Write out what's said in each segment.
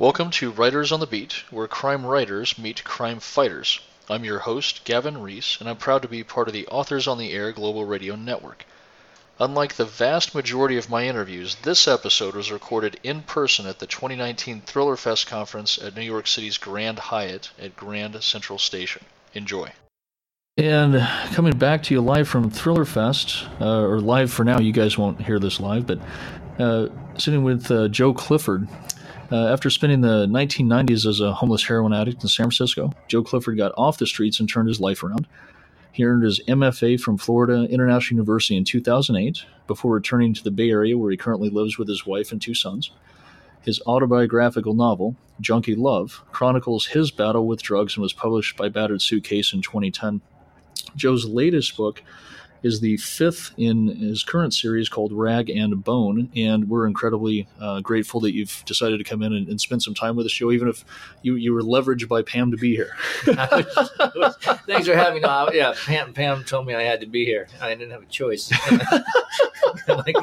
Welcome to Writers on the Beat, where crime writers meet crime fighters. I'm your host, Gavin Reese, and I'm proud to be part of the Authors on the Air Global Radio Network. Unlike the vast majority of my interviews, this episode was recorded in person at the 2019 Thriller Fest conference at New York City's Grand Hyatt at Grand Central Station. Enjoy. And coming back to you live from Thriller Fest, uh, or live for now, you guys won't hear this live, but uh, sitting with uh, Joe Clifford. Uh, after spending the 1990s as a homeless heroin addict in San Francisco, Joe Clifford got off the streets and turned his life around. He earned his MFA from Florida International University in 2008 before returning to the Bay Area, where he currently lives with his wife and two sons. His autobiographical novel, Junkie Love, chronicles his battle with drugs and was published by Battered Suitcase in 2010. Joe's latest book is the fifth in his current series called Rag and Bone, and we're incredibly uh, grateful that you've decided to come in and, and, spend some time with the show, even if you, you were leveraged by Pam to be here. Thanks for having me. No, yeah, Pam, Pam told me I had to be here. I didn't have a choice. like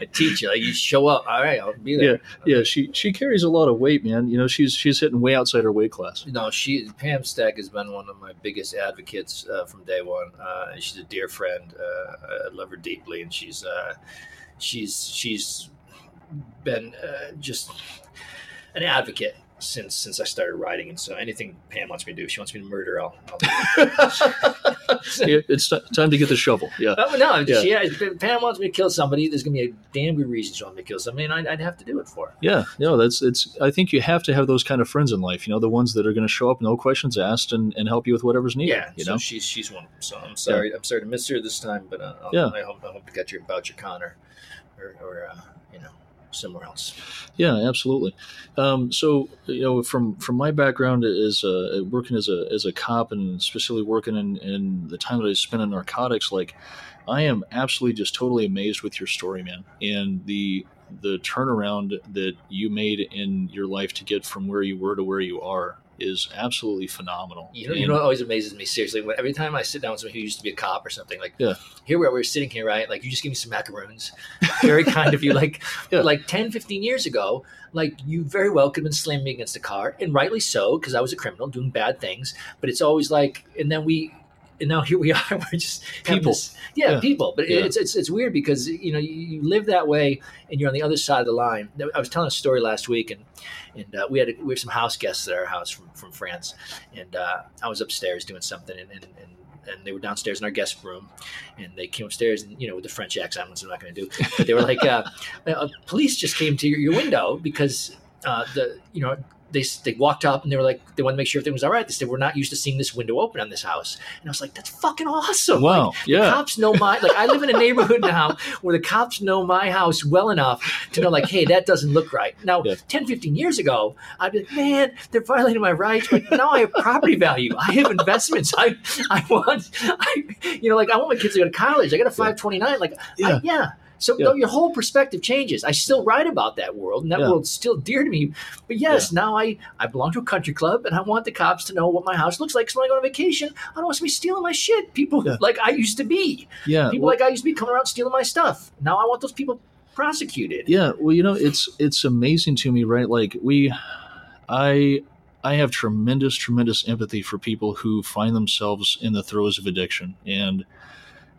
I teach you, like you show up. All right, I'll be there. Yeah, yeah. She she carries a lot of weight, man. You know, she's she's hitting way outside her weight class. No, she Pam Stack has been one of my biggest advocates uh, from day one. Uh, she's a dear friend uh, I love her deeply. And she's uh, she's she's been uh, just an advocate since since I started writing, and so anything Pam wants me to do, she wants me to murder. I'll. I'll it's t- time to get the shovel. Yeah. Oh, no, yeah. She, yeah. Pam wants me to kill somebody. There's gonna be a damn good reason she wants me to kill somebody, and I'd, I'd, have to do it for her. Yeah, no, that's it's. I think you have to have those kind of friends in life. You know, the ones that are going to show up, no questions asked, and, and help you with whatever's needed. Yeah, you so know, she's she's one of them. So I'm sorry, yeah. I'm sorry to miss her this time, but uh, yeah, I hope I hope to get you about your Connor, or, or uh, you know somewhere else. Yeah, absolutely. Um, so you know, from from my background as uh, working as a as a cop and especially working in, in the time that I spent in narcotics, like I am absolutely just totally amazed with your story, man, and the the turnaround that you made in your life to get from where you were to where you are is absolutely phenomenal. You know, and, you know what always amazes me seriously. When, every time I sit down with someone who used to be a cop or something, like yeah. here we are, we're sitting here, right? Like you just give me some macaroons. Very kind of you. Like yeah. like 10, 15 years ago, like you very well could have been slamming me against a car, and rightly so, because I was a criminal doing bad things. But it's always like, and then we and now here we are. We're just people, this, yeah, yeah, people. But yeah. it's, it's it's weird because you know you, you, live that way, and you're on the other side of the line. I was telling a story last week, and and uh, we had a, we have some house guests at our house from from France, and uh, I was upstairs doing something, and, and, and and they were downstairs in our guest room, and they came upstairs, and you know, with the French accent, which I'm not going to do, but they were like, uh, uh, "Police just came to your, your window because uh, the you know they, they walked up and they were like they wanted to make sure everything was all right. They said we're not used to seeing this window open on this house, and I was like that's fucking awesome. Wow, like, yeah. The cops know my like I live in a neighborhood now where the cops know my house well enough to know like hey that doesn't look right. Now yeah. 10, 15 years ago I'd be like man they're violating my rights, but now I have property value. I have investments. I I want I you know like I want my kids to go to college. I got a five twenty nine. Like yeah. I, yeah. So yeah. your whole perspective changes. I still write about that world, and that yeah. world's still dear to me. But yes, yeah. now I, I belong to a country club, and I want the cops to know what my house looks like. So when I go on vacation, I don't want to be stealing my shit. People like I used to be. Yeah. People well, like I used to be coming around stealing my stuff. Now I want those people prosecuted. Yeah. Well, you know, it's it's amazing to me, right? Like we, I I have tremendous, tremendous empathy for people who find themselves in the throes of addiction and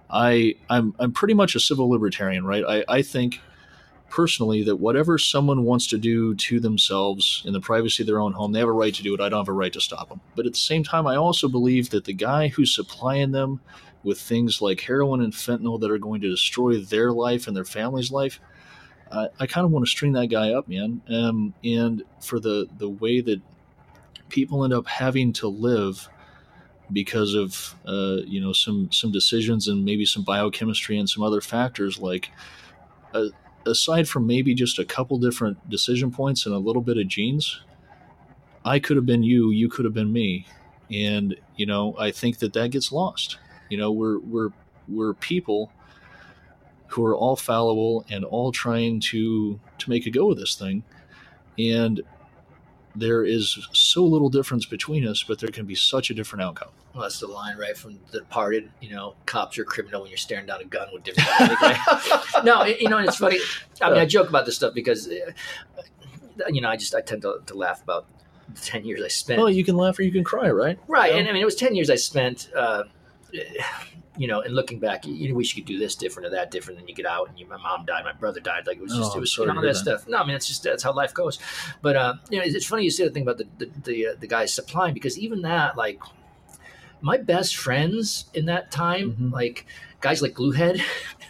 I I'm I'm pretty much a civil libertarian, right? I, I think personally that whatever someone wants to do to themselves in the privacy of their own home, they have a right to do it. I don't have a right to stop them. But at the same time, I also believe that the guy who's supplying them with things like heroin and fentanyl that are going to destroy their life and their family's life, I, I kind of want to string that guy up, man. Um, and for the the way that people end up having to live because of uh, you know some some decisions and maybe some biochemistry and some other factors like uh, aside from maybe just a couple different decision points and a little bit of genes i could have been you you could have been me. And you know i think that that gets lost. You know we're we're we're people who are all fallible and all trying to to make a go of this thing. And there is so little difference between us, but there can be such a different outcome. Well, that's the line right from The Departed. You know, cops are criminal when you're staring down a gun with different. no, you know, it's funny. I mean, I joke about this stuff because uh, you know, I just I tend to, to laugh about the ten years I spent. Well, you can laugh or you can cry, right? right, and I mean, it was ten years I spent. Uh, you know, and looking back, you know, wish you could do this different or that different. And you get out, and you, my mom died, my brother died. Like it was just, Oh, it was know, to all that that. stuff. No, I mean, it's just that's how life goes. But uh, you know, it's, it's funny you say the thing about the the the, uh, the guys supplying because even that, like, my best friends in that time, Mhm. like guys like Gluehead.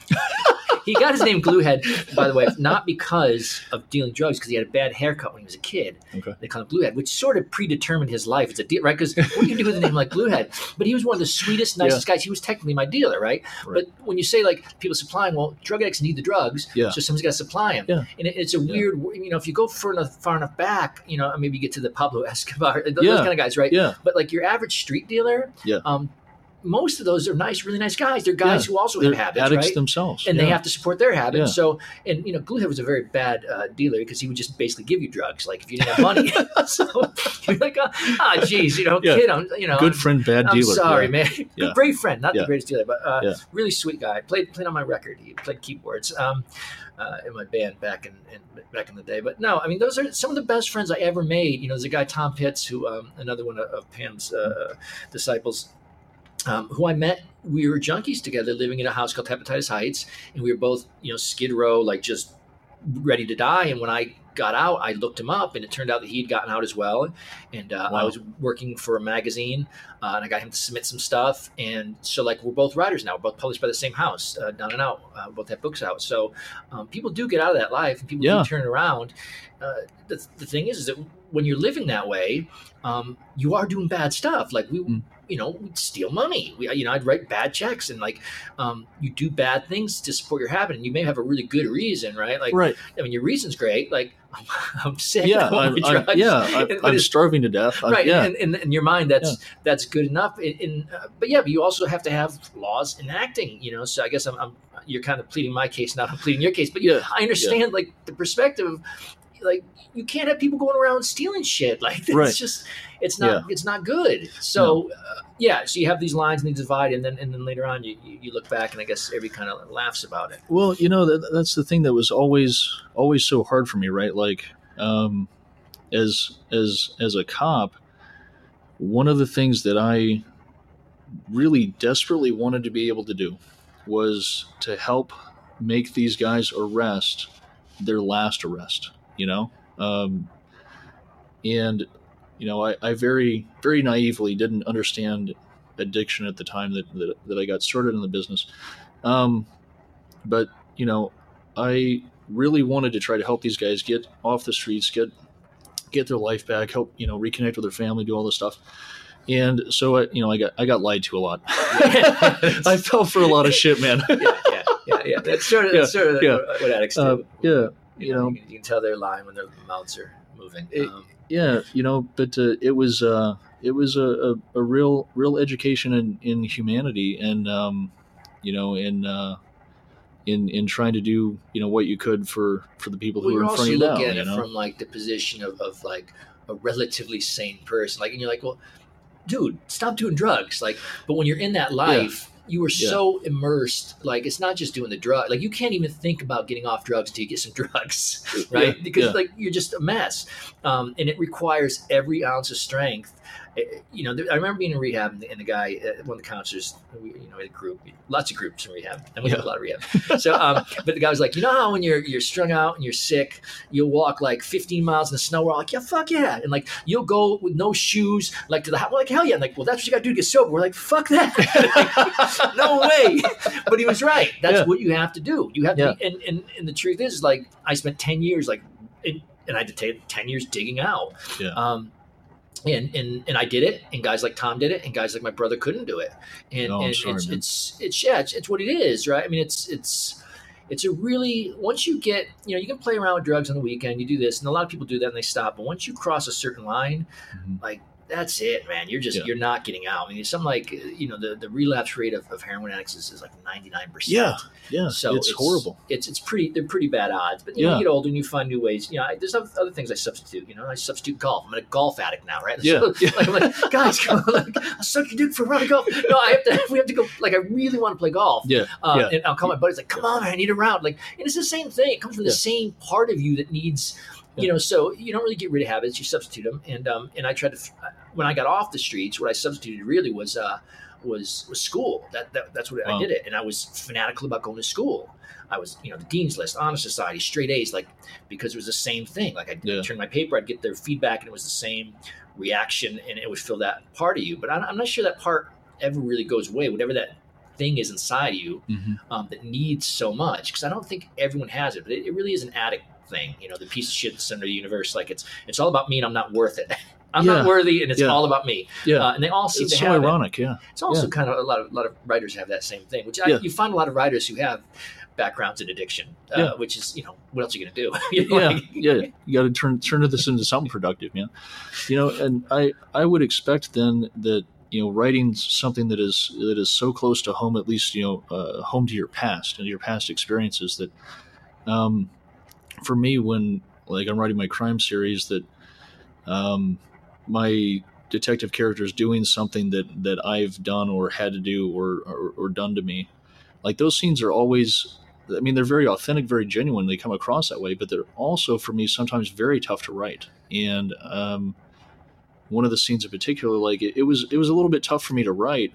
he got his name Gluehead, by the way, not because of dealing drugs, because he had a bad haircut when he was a kid. Okay. They called him Bluehead, which sort of predetermined his life. It's a deal, right? Because what do you do with a name like Bluehead? But he was one of the sweetest, nicest guys. He was technically my dealer, right? Right. But when you say like people supplying, well, drug addicts need the drugs, Yeah. so someone's got to supply them. Yeah. And it, it's a Yeah. weird, you know, if you go far enough, far enough back, you know, maybe you get to the Pablo Escobar, those, Yeah. kind of guys, right? Yeah. But like your average street dealer, Yeah. um, most of those are nice, really nice guys. They're guys who also have habits, addicts right? themselves. and they have to support their habits. Yeah. So, and you know, Gluehead was a very bad uh, dealer because he would just basically give you drugs, like if you didn't have money. so you're like, oh, ah, geez, you know, Yeah. kid, I'm, you know, good friend, bad I'm dealer. sorry, yeah. man. Yeah. Great friend, not Yeah. the greatest dealer, but uh, Yeah. really sweet guy. Played played on my record. He played keyboards um, uh, in my band back in, in back in the day. But no, I mean, those are some of the best friends I ever made. You know, there's a guy Tom Pitts, who um, another one of, of Pam's uh, disciples. Um, who I met, we were junkies together, living in a house called Hepatitis Heights, and we were both, you know, skid row, like just ready to die. And when I got out, I looked him up, and it turned out that he'd gotten out as well. And uh, I was working for a magazine, uh, and I got him to submit some stuff. And so, like, we're both writers now. We're both published by the same house, uh, Down and Out. Uh, both have books out. So um, people do get out of that life, and people Yeah. do turn around. Uh, the, the thing is, is that when you're living that way, um, you are doing bad stuff. Like we, Mm. You know, we'd steal money. We, you know, I'd write bad checks, and like um, you do bad things to support your habit, and you may have a really good reason, right? Like, right. I mean, your reason's great. Like, I'm, I'm sick. Yeah. I I'm, I'm, drugs. yeah. And- I'm, starving to death. I'm- right yeah. and in, in your mind that's that's good enough in, in uh, but yeah but you also have to have laws enacting you know so i guess i'm, I'm you're kind of pleading my case not i'm pleading your case but Yeah, i understand like the perspective like you can't have people going around stealing shit like it's Right. just it's not it's not good so uh, yeah so you have these lines and they divide and then and then later on you, you, you look back and i guess every kind of laughs about it Well, you know that that's the thing that was always always so hard for me, right? Like, um, as as as a cop, one of the things that I really desperately wanted to be able to do was to help make these guys arrest their last arrest. You know, um, and you know, I, I very very naively didn't understand addiction at the time that that, that I got started in the business. Um, but you know i really wanted to try to help these guys get off the streets get get their life back help you know reconnect with their family do all this stuff. And so I, you know i got i got lied to a lot. I fell for a lot of shit man. Yeah yeah yeah yeah. That's sort of that's sort of yeah. what addicts do uh, yeah you, you know, know you can, tell they're lying when their mouths are moving. It- um, yeah you know but uh, it was uh it was a, a, a real real education in in humanity and um you know in uh in in trying to do you know what you could for for the people who are you're in front of you now at you it know? from like the position of, of like a relatively sane person. Like and you're like well dude stop doing drugs. Like but when you're in that life you are Yeah. so immersed like it's not just doing the drug like you can't even think about getting off drugs until you get some drugs right Yeah, because yeah. like you're just a mess um, and it requires every ounce of strength you know, I remember being in rehab, and the, and the guy, uh, one of the counselors, we, you know, in a group, lots of groups in rehab, and we Yeah. a lot of rehab. So, um, but the guy was like, you know how when you're you're strung out and you're sick, you'll walk like 15 miles in the snow. We're all like, yeah, fuck yeah, and like you'll go with no shoes, like to the house. We're like, hell yeah, and like, well, that's what you got to do to get sober. We're like, fuck that, no way. But he was right. That's Yeah. what you have to do. You have Yeah. to, be, and, and and the truth is, like, I spent 10 years, like, in, and I had to take 10 years digging out. Yeah. Um, and, and and I did it, and guys like Tom did it, and guys like my brother couldn't do it. And, I'm and it's, it's it's yeah, it's, it's what it is, right? I mean, it's it's it's a really once you get you know you can play around with drugs on the weekend, you do this, and a lot of people do that and they stop. But once you cross a certain line, Mhm. like that's it, man. You're just Yeah. you're not getting out. I mean, it's something like uh, you know the, the relapse rate of, of heroin addicts is, is like 99 percent. yeah yeah So it's, horrible It's it's pretty they're pretty bad odds. But you, know, you get older and you find new ways. You know, I, there's other things I substitute. You know, I substitute golf. I'm a golf addict now, right? Yeah. So, like, I'm like, guys, come on, like, I'll suck your dick for a round of golf. No, I have to. We have to go. Like, I really want to play golf. yeah Uh, Yeah. And I'll call my buddies like, come on, man, I need a round. Like, and it's the same thing. It comes from the Yeah. same part of you that needs you know, so you don't really get rid of habits; you substitute them. And um, and I tried to when I got off the streets, what I substituted really was uh, was was school. That, that that's what wow. I did it, and I was fanatical about going to school. I was, you know, the dean's list, honor society, straight A's, like because it was the same thing. Like I'd yeah. turn my paper, I'd get their feedback, and it was the same reaction, and it would fill that part of you. But I'm not sure that part ever really goes away. Whatever that thing is inside you mm-hmm. um, that needs so much, because I don't think everyone has it. But it, it really is an addict thing. You know, the piece of shit that's under the universe. Like it's it's all about me, and I'm not worth it. I'm yeah. not worthy, and it's yeah. all about me. Yeah, uh, and they all seem it's to so ironic. It. Yeah, it's also yeah. kind of a lot of a lot of writers have that same thing, which I, you find a lot of writers who have backgrounds in addiction, uh, which is you know what else are you gonna do? you know, yeah, like, yeah, you got to turn turn this into something productive, man. You know, and I I would expect then that you know writing something that is that is so close to home, at least you know uh, home to your past and your past experiences that. Um, for me, when like I'm writing my crime series that um, my detective character is doing something that that I've done or had to do or, or, or done to me. Like those scenes are always I mean, they're very authentic, very genuine. They come across that way, but they're also, for me, sometimes very tough to write. And um, one of the scenes in particular, like it, it, was, it was a little bit tough for me to write.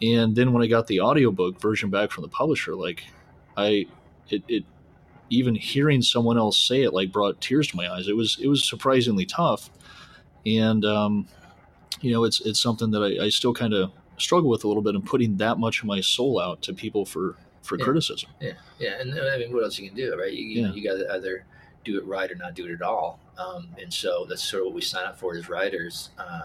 And then when I got the audiobook version back from the publisher, like I, it, it even hearing someone else say it like brought tears to my eyes. It was it was surprisingly tough, and um, you know it's it's something that I, I still kind of struggle with a little bit in putting that much of my soul out to people for for yeah. criticism. Yeah, yeah, and I mean, what else you can do, right? You, you yeah. you got to either do it right or not do it at all. Um, and so that's sort of what we sign up for as writers, uh,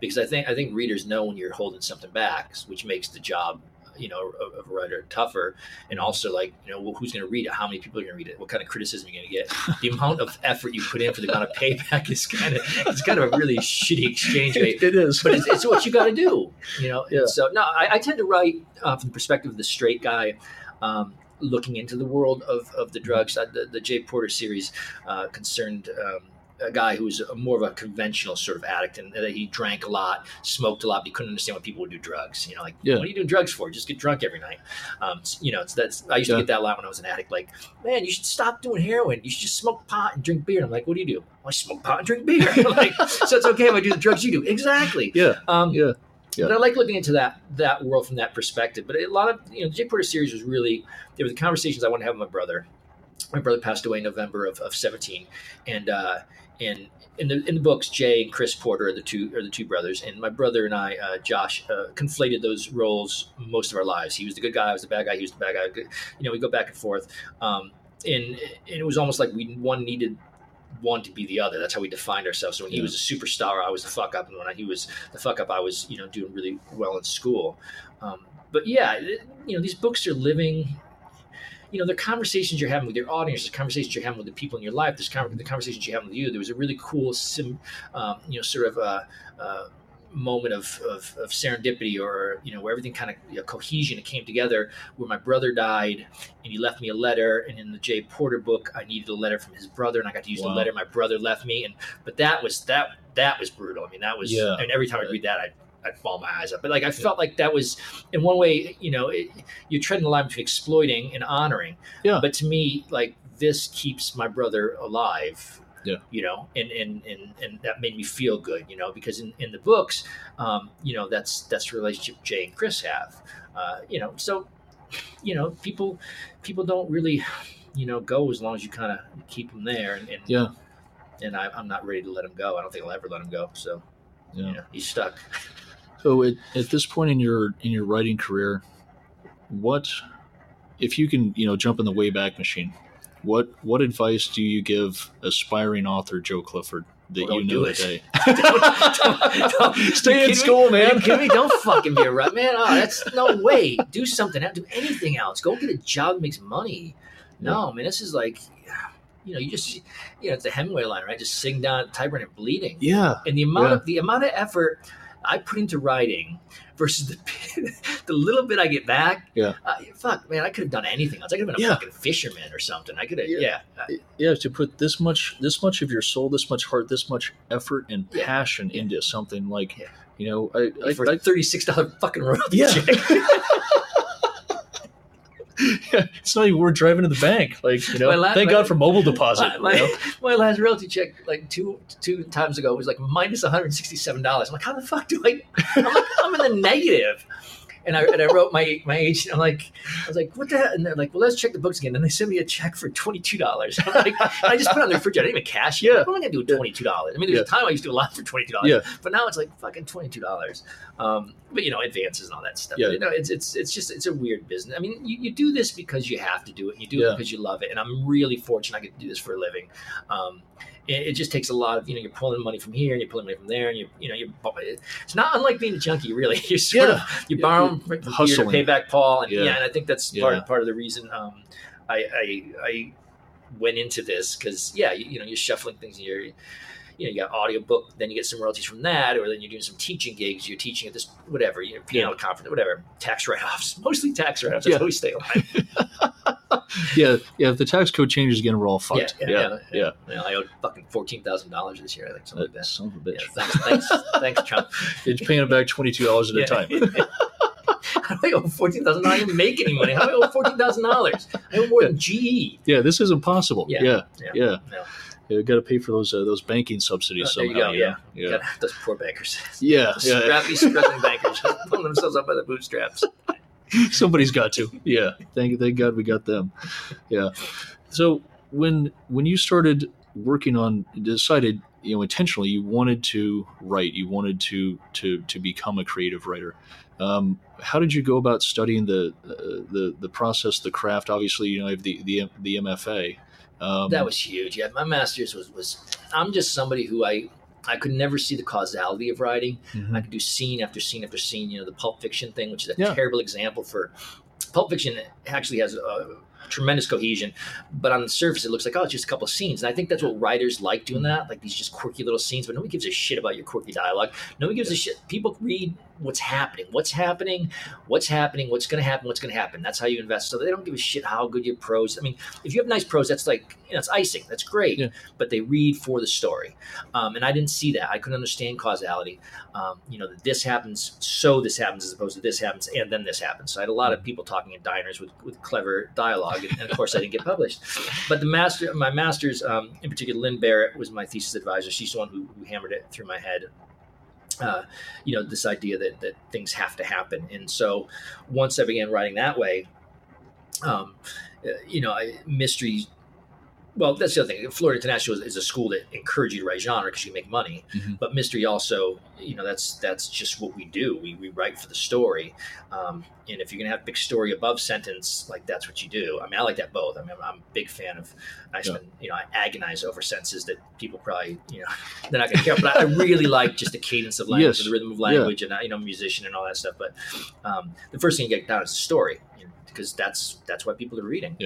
because I think I think readers know when you're holding something back, which makes the job you know of a writer tougher and also like you know who's going to read it? How many people are going to read it? What kind of criticism are you going to get? The amount of effort you put in for the amount of payback is kind of it's kind of a really shitty exchange rate. It is. But it's, it's what you got to do you know? Yeah. so no I, I, tend to write uh, from the perspective of the straight guy um, looking into the world of, of the drugs. Uh, the, the Jay Porter series uh, concerned um, a guy who was a, more of a conventional sort of addict, and that he drank a lot, smoked a lot, but he couldn't understand why people would do drugs. You know, like yeah. what are you doing drugs for? Just get drunk every night. Um, you know, that's I used yeah. to get that a lot when I was an addict. Like, man, you should stop doing heroin. You should just smoke pot and drink beer. And I'm like, what do you do? Well, I smoke pot and drink beer. like, so it's okay if I do the drugs you do. Exactly. Yeah. Um, yeah. Yeah. But I like looking into that that world from that perspective. But a lot of you know, the Jay Porter series was really there were the conversations I wanted to have with my brother. My brother passed away in November of, of 17, and uh, and in the in the books, Jay and Chris Porter are the two are the two brothers, and my brother and I, uh, Josh, uh, conflated those roles most of our lives. He was the good guy, I was the bad guy. He was the bad guy. You know, we go back and forth, um, and, and it was almost like we one needed one to be the other. That's how we defined ourselves. So when yeah. he was a superstar, I was the fuck up, and when he was the fuck up, I was you know doing really well in school. Um, but yeah, you know, these books are living you know the conversations you're having with your audience, the conversations you're having with the people in your life, this con- the conversations you're having with you. There was a really cool, sim, um, you know, sort of a, a moment of, of, of, serendipity, or you know, where everything kind of you know, cohesion. It came together. Where my brother died, and he left me a letter. And in the Jay Porter book, I needed a letter from his brother, and I got to use wow. the letter my brother left me. And but that was that that was brutal. I mean, that was. Yeah. And every time I read that, I I'd ball my eyes up. But like I felt like that was in one way, you know, it, you're treading the line between exploiting and honoring. Yeah. But to me, like this keeps my brother alive. Yeah. You know, and and and and that made me feel good. You know, because in in the books, um, you know, that's that's the relationship Jay and Chris have. Uh, you know, so you know, people people don't really, you know, go as long as you kind of keep them there. And, and yeah. And I, I'm not ready to let him go. I don't think I'll ever let him go. So, yeah. you know, he's stuck. So at, at this point in your in your writing career, what if you can you know jump in the wayback machine? What what advice do you give aspiring author Joe Clifford that well, you know today? Stay in school, me? man. me? Don't fucking be a rut, man. Oh, that's no way. Do something. Do anything else. Go get a job that makes money. No, yeah. man. This is like you know, you just you know, it's the Hemingway line, right? Just sitting down typewriter and bleeding. Yeah. And the amount yeah. of the amount of effort I put into writing versus the the little bit I get back. Yeah. Uh, fuck, man, I could have done anything else. I could have been a yeah. fucking fisherman or something. I could have, yeah. yeah. Yeah. To put this much, this much of your soul, this much heart, this much effort and passion yeah. into something like, you know, I, I for I, thirty six dollar fucking royalty yeah. check. yeah, it's not even worth driving to the bank. Like you know, My la- thank my- God for mobile deposit. My, you know? my last realty check like two two times ago was like minus one hundred sixty seven dollars. I'm like, how the fuck do I? I'm like, I'm in the negative. And I, and I wrote my my agent. I'm like, I was like, what the hell? And they're like, well, let's check the books again. And they sent me a check for twenty two dollars. Like, I just put it on the refrigerator. I didn't even cash it. Yeah. What am I gonna do with twenty two dollars? I mean, there's a time I used to do a lot for twenty two dollars. Yeah. But now it's like fucking twenty two dollars. Um, but you know, advances and all that stuff. Yeah. You know, it's it's it's just it's a weird business. I mean, you, you do this because you have to do it. You do Yeah. it because you love it. And I'm really fortunate I get to do this for a living. Um, it, it just takes a lot of you know you're pulling money from here and you're pulling money from there and you you know you it's not unlike being a junkie really you're sort Yeah. of you're Yeah, borrowing from here to hustling. pay back Paul and Yeah. yeah, and I think that's Yeah. part part of the reason um, I, I I went into this because yeah you, you know you're shuffling things and you're you know you got audiobook then you get some royalties from that or then you're doing some teaching gigs you're teaching at this whatever you know piano conference whatever tax write-offs mostly tax write-offs that's Yeah. how we stay alive yeah, yeah. If the tax code changes again, we're all yeah fucked. yeah, yeah, yeah. Well, I owed fucking fourteen thousand dollars this year I think something like That that son of a yeah, bitch. thanks, thanks, thanks, Trump. It's paying it back twenty two dollars at a time. How do I owe fourteen thousand dollars? I didn't make any money. How do I owe fourteen thousand dollars? I owe more than GE. Yeah, this isn't possible. Yeah. Yeah, Yeah. yeah. You got to pay for those uh, those banking subsidies Uh, there you somehow. go, you know? yeah. yeah, God, those poor bankers. yeah, yeah. Scrappy, struggling bankers pulling themselves up by the bootstraps. Somebody's got to. Yeah. Thank thank God we got them. Yeah. So when when you started working on decided you know intentionally you wanted to write you wanted to to to become a creative writer um, how did you go about studying the uh, the the process the craft obviously you know I have the the the MFA um, That was huge. Yeah, my master's was was. I'm just somebody who I I could never see the causality of writing. mhm. I could do scene after scene after scene. You know, the Pulp Fiction thing, which is a Yeah. terrible example for Pulp Fiction. Actually has a tremendous cohesion, but on the surface it looks like oh, it's just a couple of scenes. And I think that's what writers like doing that, like these just quirky little scenes. But nobody gives a shit about your quirky dialogue. Nobody gives a shit. People read what's happening, what's happening, what's happening, what's going to happen, what's going to happen. That's how you invest. So they don't give a shit how good your prose. I mean, if you have nice prose, that's like you know, it's icing. That's great. Yeah. But they read for the story, um, and I didn't see that. I couldn't understand causality um, you know, that this happens, so this happens, as opposed to this happens, and then this happens. So I had a lot of people talking in diners with, with clever dialogue, and, and of course, I didn't get published. But the master, my master's, um, in particular, Lynne Barrett was my thesis advisor. She's the one who, who hammered it through my head. Uh, you know, this idea that, that things have to happen. And so once I began writing that way, um, uh, you know, mystery. Well, that's the other thing. Florida International is, is a school that encourages you to write genre because you make money. Mhm. But mystery also, you know, that's that's just what we do. We, we write for the story, um, and if you're gonna have big story above sentence, like that's what you do. I mean, I like that both. I mean, I'm, I'm a big fan of. I spend, you know, I agonize over sentences that people probably, you know, they're not gonna care. But I really like just the cadence of language, Yes. the rhythm of language, and I, you know, musician and all that stuff. But um, the first thing you get down is the story, you know, because that's that's why people are reading.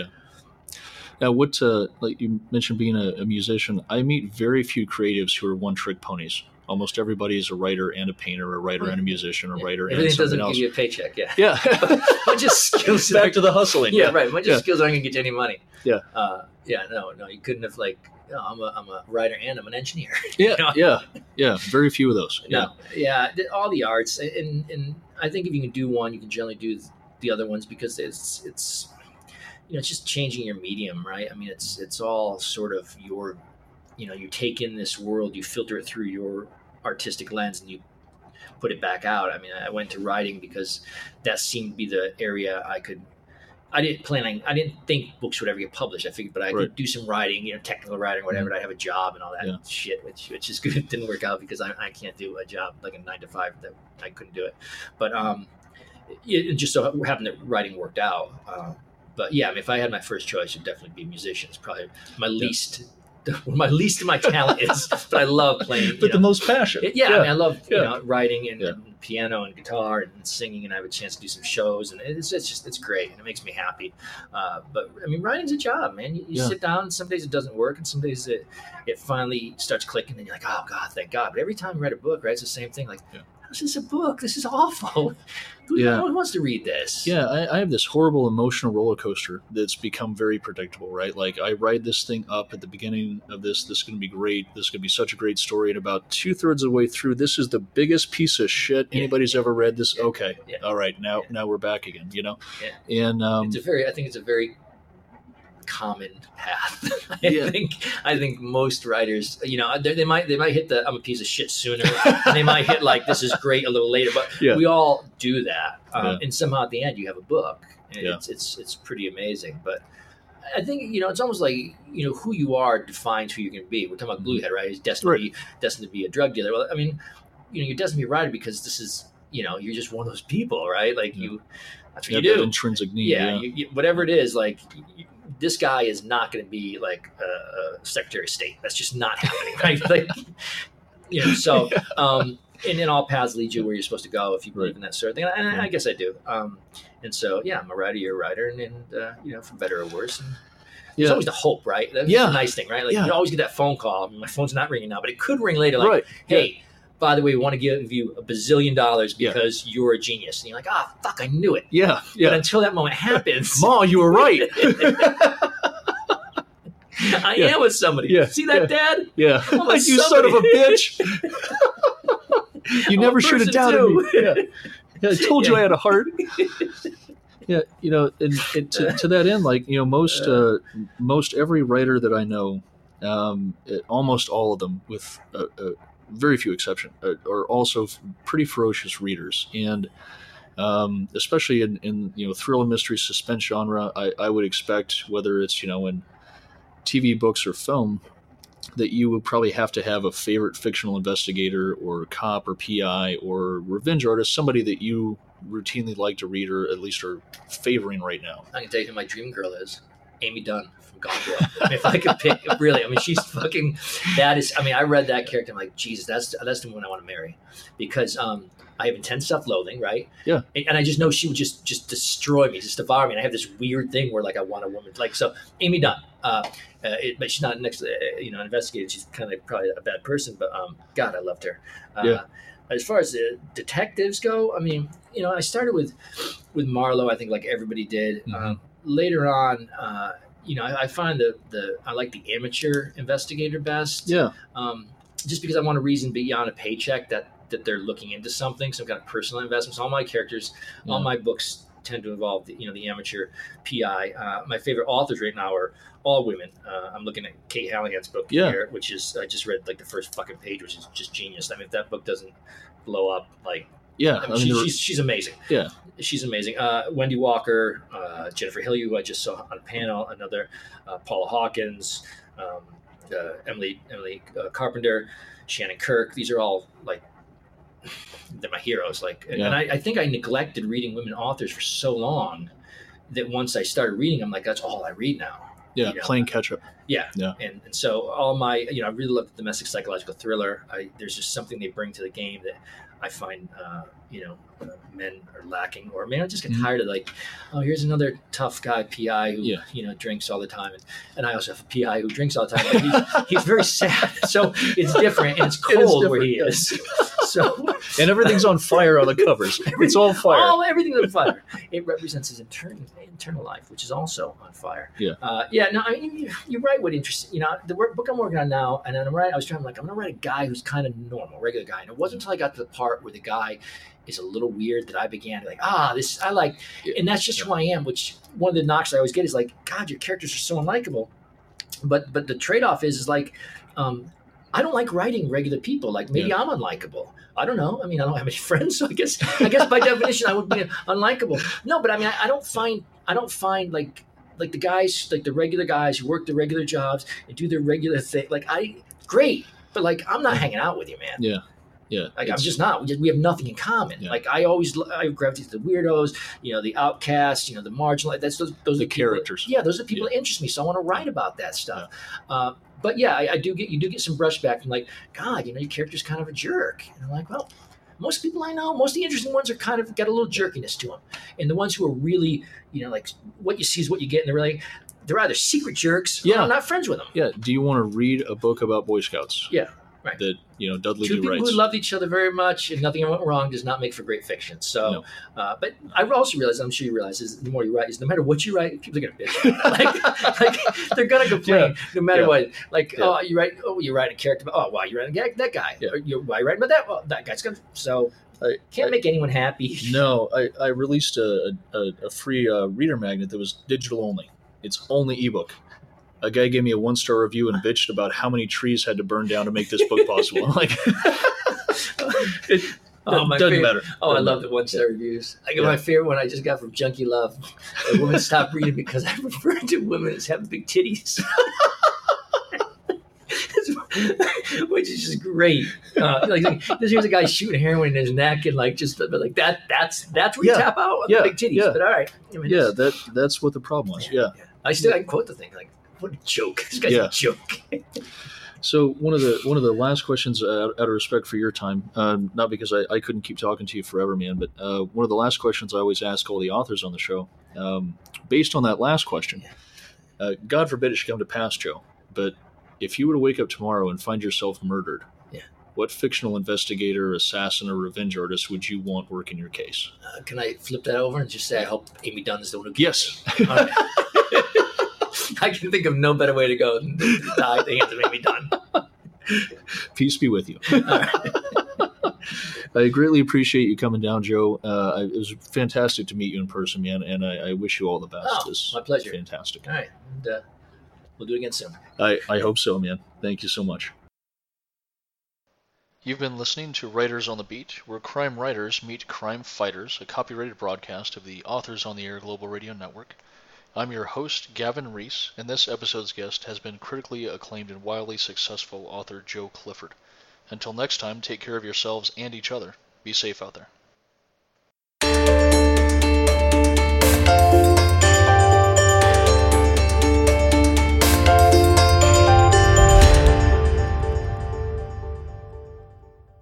Now, what uh, like you mentioned being a, a musician, I meet very few creatives who are one trick ponies. Almost everybody is a writer and a painter, a writer and a musician, a writer and Everything something doesn't else. give you a paycheck. Yeah. yeah, Bunch of skills. back to the hustling. yeah, right. Bunch Yeah. of skills aren't gonna get you any money. Yeah. Uh, yeah. No, no. You couldn't have like. No, I'm a I'm a writer and I'm an engineer. yeah, know? yeah, yeah. Very few of those. Yeah, No, yeah, th- all the arts, and and I think if you can do one, you can generally do the other ones because it's it's you know it's just changing your medium, right? I mean, it's it's all sort of your you know you take in this world, you filter it through your artistic lens, and you put it back out. I mean, I went to writing because that seemed to be the area I could. I didn't plan on. I didn't think books would ever get published. I figured, but I Right. could do some writing, you know, technical writing, whatever. and I'd have a job and all that Yeah. shit, which which is good. It didn't work out because I, I can't do a job like a nine to five. That I couldn't do it. But um, it just so happened that writing worked out. Uh, but yeah, I mean, if I had my first choice, it'd definitely be musician. It's probably my least. My least of my talent is, but I love playing. but the most passion. Yeah, I mean, I love you know writing and, Yeah. and piano and guitar and singing, and I have a chance to do some shows, and it's, it's just it's great, and it makes me happy. Uh, but I mean, writing's a job, man. You, you Yeah. sit down, and some days it doesn't work, and some days it it finally starts clicking, and you're like, oh god, thank God. But every time you write a book, right, it's the same thing. Like, Yeah. This is a book. This is awful. Who, Yeah. no one wants to read this. Yeah, I, I have this horrible emotional roller coaster that's become very predictable, right? Like I ride this thing up at the beginning of this. This is going to be great. This is going to be such a great story. And about two thirds of the way through, this is the biggest piece of shit Yeah. anybody's ever read. This Yeah. okay? Yeah. All right, now Yeah. now we're back again. You know, and um, it's a very. I think it's a very common path. I Yeah. think. I think most writers, you know, they, they might they might hit the I'm a piece of shit sooner. and they might hit like this is great a little later. But Yeah. we all do that, um, Yeah. and somehow at the end you have a book, and Yeah. it's it's it's pretty amazing. But I think you know it's almost like you know who you are defines who you're going to be. We're talking about. Bluehead, right? He's destined Right. to be destined to be a drug dealer. Well, I mean, you know, you're destined to be a writer because this is you know you're just one of those people, right? Like you, that's you what have you that do. intrinsic need. yeah, Yeah, You, you, whatever it is, like you, this guy is not going to be like a, a Secretary of State. That's just not happening, right? Like, you know, so um, and then all paths lead you where you're supposed to go if you believe in that sort of thing. And I, I guess I do. Um, and so, yeah, I'm a writer. You're a writer, and, and uh, you know, for better or worse. And There's always the hope, right? That's Yeah. nice thing, right? Like Yeah. you always get that phone call. I mean, my phone's not ringing now, but it could ring later. Like, right. hey, by the way, we want to give you a bazillion dollars Yeah. because you're a genius. And you're like, ah, fuck, I knew it. Yeah, yeah. But until that moment happens, Ma, you were right. I Yeah. am with somebody. Yeah. See that, Yeah. Dad? Yeah, I'm a you son of a bitch. you never a should have doubted too. me. Yeah. Yeah, I told you I had a heart. Yeah, you know, and, and to, to that end, like you know, most uh, most every writer that I know, um, it- almost all of them, with uh, uh, very few exception, uh, are also pretty ferocious readers, and um, especially in, in you know thriller, mystery, suspense genre, I, I would expect whether it's you know in TV, books, or film, that you would probably have to have a favorite fictional investigator or cop or PI or revenge artist, somebody that you routinely like to read or at least are favoring right now. I can tell you who my dream girl is. Amy Dunne from Gone Girl. I mean, if I could pick, really, I mean, she's fucking. That is, I mean, I read that character. I'm like, Jesus, that's that's the one I want to marry, because um, I have intense self-loathing, right? Yeah. And, and I just know she would just just destroy me, just devour me. And I have this weird thing where like I want a woman, like so. Amy Dunne, uh, uh, it, but she's not next to uh, you know an investigator. She's kind of probably a bad person, but um, God, I loved her. Uh, Yeah. As far as the detectives go, I mean, you know, I started with with Marlowe. I think like everybody did. Mhm. Um, later on, uh, you know, I, I find the the I like the amateur investigator best. Yeah, Um, just because I want a reason beyond a paycheck that that they're looking into something, some kind of personal investments. All my characters, all my books tend to involve the, you know the amateur PI. Uh, my favorite authors right now are all women. Uh, I'm looking at Kate Halligan's book Yeah. here, which is I just read like the first fucking page, which is just genius. I mean, if that book doesn't blow up, like yeah. I I mean, mean, she, she's she's amazing. Yeah. she's amazing. Uh, Wendy Walker, uh, Jennifer Hillier, who I just saw on a panel, another uh, Paula Hawkins, um, uh, Emily Emily uh, Carpenter, Shannon Kirk. These are all like they're my heroes. Like, and, Yeah. and I, I think I neglected reading women authors for so long that once I started reading, I'm like, that's all I read now. yeah, you know, playing catch up. Yeah. Yeah. And, and so all my, you know, I really love the domestic psychological thriller. I, there's just something they bring to the game that I find, uh, you know, uh, men are lacking. Or man, I just get Mhm. tired of like, oh, here's another tough guy PI who, Yeah. you know, drinks all the time. And, and I also have a PI who drinks all the time. But he's, he's very sad. So it's different and it's It cold where he is. So And everything's on fire on the covers. It's all fire. all everything on fire. It represents his internal internal life, which is also on fire. Yeah. Uh, yeah. No, I mean, you- you're right. What interesting. You know, the work, book I'm working on now, and then I'm right. I was trying like I'm gonna write a guy who's kind of normal, regular guy. And it wasn't until I got to the part where the guy is a little weird that I began to like, ah, this I like, Yeah. and that's just who I am. Which one of the knocks I always get is like, God, your characters are so unlikable. But but the trade off is is like. Um, I don't like writing regular people. Like maybe I'm unlikable. I don't know. I mean, I don't have any friends, so I guess I guess by definition I would be unlikable. No, but I mean, I, I don't find I don't find like like the guys like the regular guys who work the regular jobs and do their regular thing. Like I great, but like I'm not hanging out with you, man. Yeah. Yeah. Like I'm it's- just not. We, just, we have nothing in common. Yeah. Like I always I gravitate to the weirdos, you know, the outcasts, you know, the marginal. That's those those The people- characters. yeah, those are people that interest me. So I want to write about that stuff. Uh, but yeah, I, I do get you do get some brushback from like, God, you know, your character's kind of a jerk. And I'm like, well, most people I know, most of the interesting ones are kind of got a little jerkiness to them, and the ones who are really, you know, like what you see is what you get, and they're really, they're either secret jerks. or Yeah. I'm not friends with them. Yeah. Do you want to read a book about Boy Scouts? Yeah. Right. that you know Dudley Two people writes. who loved each other very much and nothing went wrong does not make for great fiction. So, No. uh, but I also realize, I'm sure you realize, is the more you write, is no matter what you write, people are gonna bitch. like, like they're gonna complain no matter Yeah. what. Like, Yeah. oh, you write, oh, you write a character. Oh, why you writing that, that guy? Yeah. You, why you writing about that? Well, that guy's gonna. So I- can't I- make anyone happy. No, I, I released a, a, a free uh, reader magnet that was digital only. It's only ebook. A guy gave me a one star review and bitched about how many trees had to burn down to make this book possible. like, it Oh, my doesn't favorite- matter. Oh, I Doesn't love matter. the one star reviews. I got Yeah. my favorite one I just got from Junkie Love. A woman stopped reading because I referred to women as having big titties. Which is just great. Uh, like, like, just here's a guy shooting heroin in his neck and like just but like that. That's that's where Yeah. you tap out with Yeah. the big titties. Yeah. But all right, I mean, Yeah, that that's what the problem was. Yeah. I still I can quote the thing like what a joke. This guy's Yeah. a joke. So one of the one of the last questions, uh, out of respect for your time, um, not because I, I couldn't keep talking to you forever, man, but uh, one of the last questions I always ask all the authors on the show, um, based on that last question, uh, God forbid it should come to pass, Joe, but if you were to wake up tomorrow and find yourself murdered, Yeah. what fictional investigator, assassin, or revenge artist would you want working your case? Uh, can I flip that over and just say I hope Amy Dunne is the one who Yes. All right. I can think of no better way to go than to die at the hands of Amy Dunne. Peace be with you. All right. I greatly appreciate you coming down, Joe. Uh, it was fantastic to meet you in person, man, and I, I wish you all the best. Oh, This my pleasure. Fantastic. All right. And, uh, we'll do it again soon. I, I hope so, man. Thank you so much. You've been listening to Writers on the Beat, where crime writers meet crime fighters, a copyrighted broadcast of the Authors on the Air Global Radio Network. I'm your host, Gavin Reese, and this episode's guest has been critically acclaimed and wildly successful author Joe Clifford. Until next time, take care of yourselves and each other. Be safe out there.